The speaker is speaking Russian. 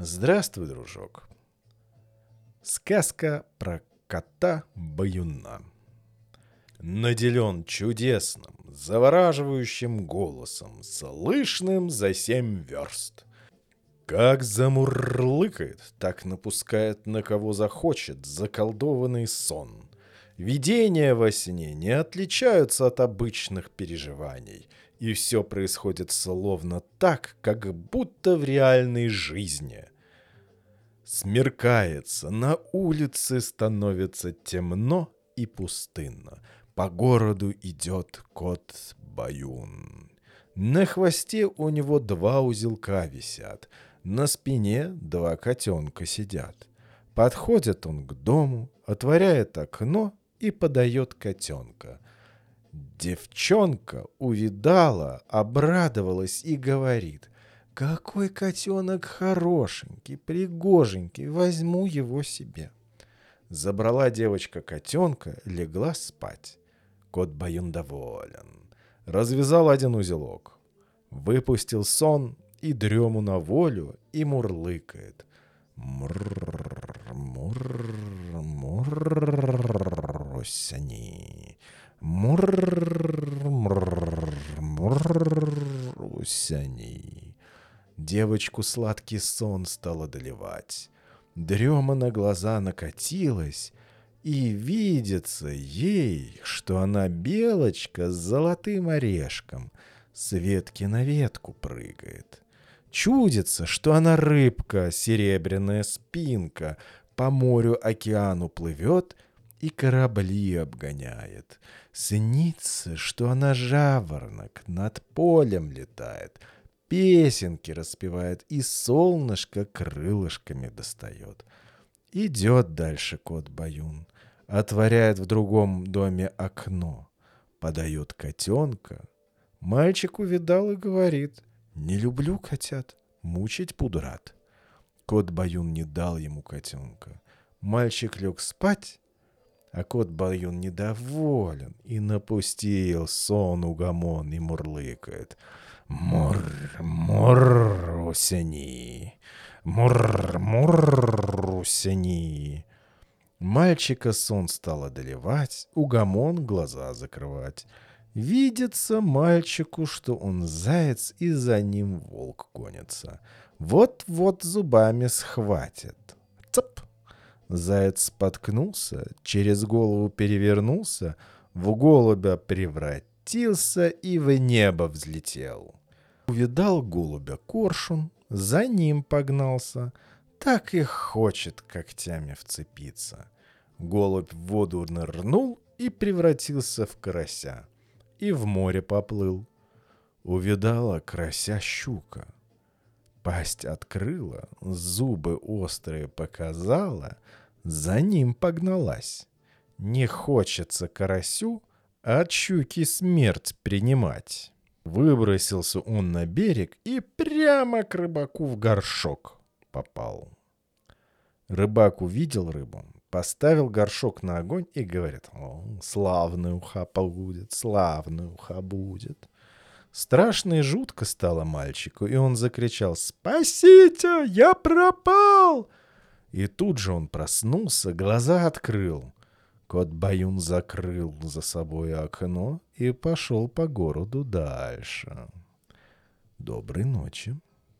Здравствуй, дружок. Сказка про кота-баюна. Наделен чудесным, завораживающим голосом, слышным за семь верст. Как замурлыкает, так напускает на кого захочет заколдованный сон. Видения во сне не отличаются от обычных переживаний, и все происходит словно так, как будто в реальной жизни. Смеркается, на улице становится темно и пустынно. По городу идет кот Баюн. На хвосте у него два узелка висят, на спине два котенка сидят. Подходит он к дому, отворяет окно и подает котенка. Девчонка увидала, обрадовалась и говорит, «Какой котенок хорошенький, пригоженький, возьму его себе». Забрала девочка котенка, легла спать. Кот Баюн доволен. Развязал один узелок. Выпустил сон и дрему на волю и мурлыкает. Мур, мур, мур, осени. Мур, мур, мур, осени. Девочку сладкий сон стал одолевать. Дрема на глаза накатилась, и видится ей, что она белочка с золотым орешком, с ветки на ветку прыгает. Чудится, что она рыбка, серебряная спинка, по морю-океану плывет и корабли обгоняет. Снится, что она жаворонок, над полем летает, песенки распевает и солнышко крылышками достает. Идет дальше кот Баюн, отворяет в другом доме окно, подает котенка. Мальчик увидал и говорит, «Не люблю котят, мучить буду рад». Кот Баюн не дал ему котенка. Мальчик лег спать, а кот Баюн недоволен и напустил сон угомон и мурлыкает. «Мур, мур, осени, мур, мур, осени». Мальчика сон стал одолевать, угомон глаза закрывать. Видится мальчику, что он заяц, и за ним волк гонится. Вот-вот зубами схватит. Заяц споткнулся, через голову перевернулся, в голубя превратился и в небо взлетел. Увидал голубя коршун, за ним погнался, так и хочет когтями вцепиться. Голубь в воду нырнул и превратился в карася, и в море поплыл. Увидала карася щука. Пасть открыла, зубы острые показала — за ним погналась. Не хочется карасю от щуки смерть принимать. Выбросился он на берег и прямо к рыбаку в горшок попал. Рыбак увидел рыбу, поставил горшок на огонь и говорит, «О, славный уха будет, славный уха будет». Страшно и жутко стало мальчику, и он закричал «Спасите! Я пропал!» И тут же он проснулся, глаза открыл. Кот Баюн закрыл за собой окно и пошел по городу дальше. Доброй ночи.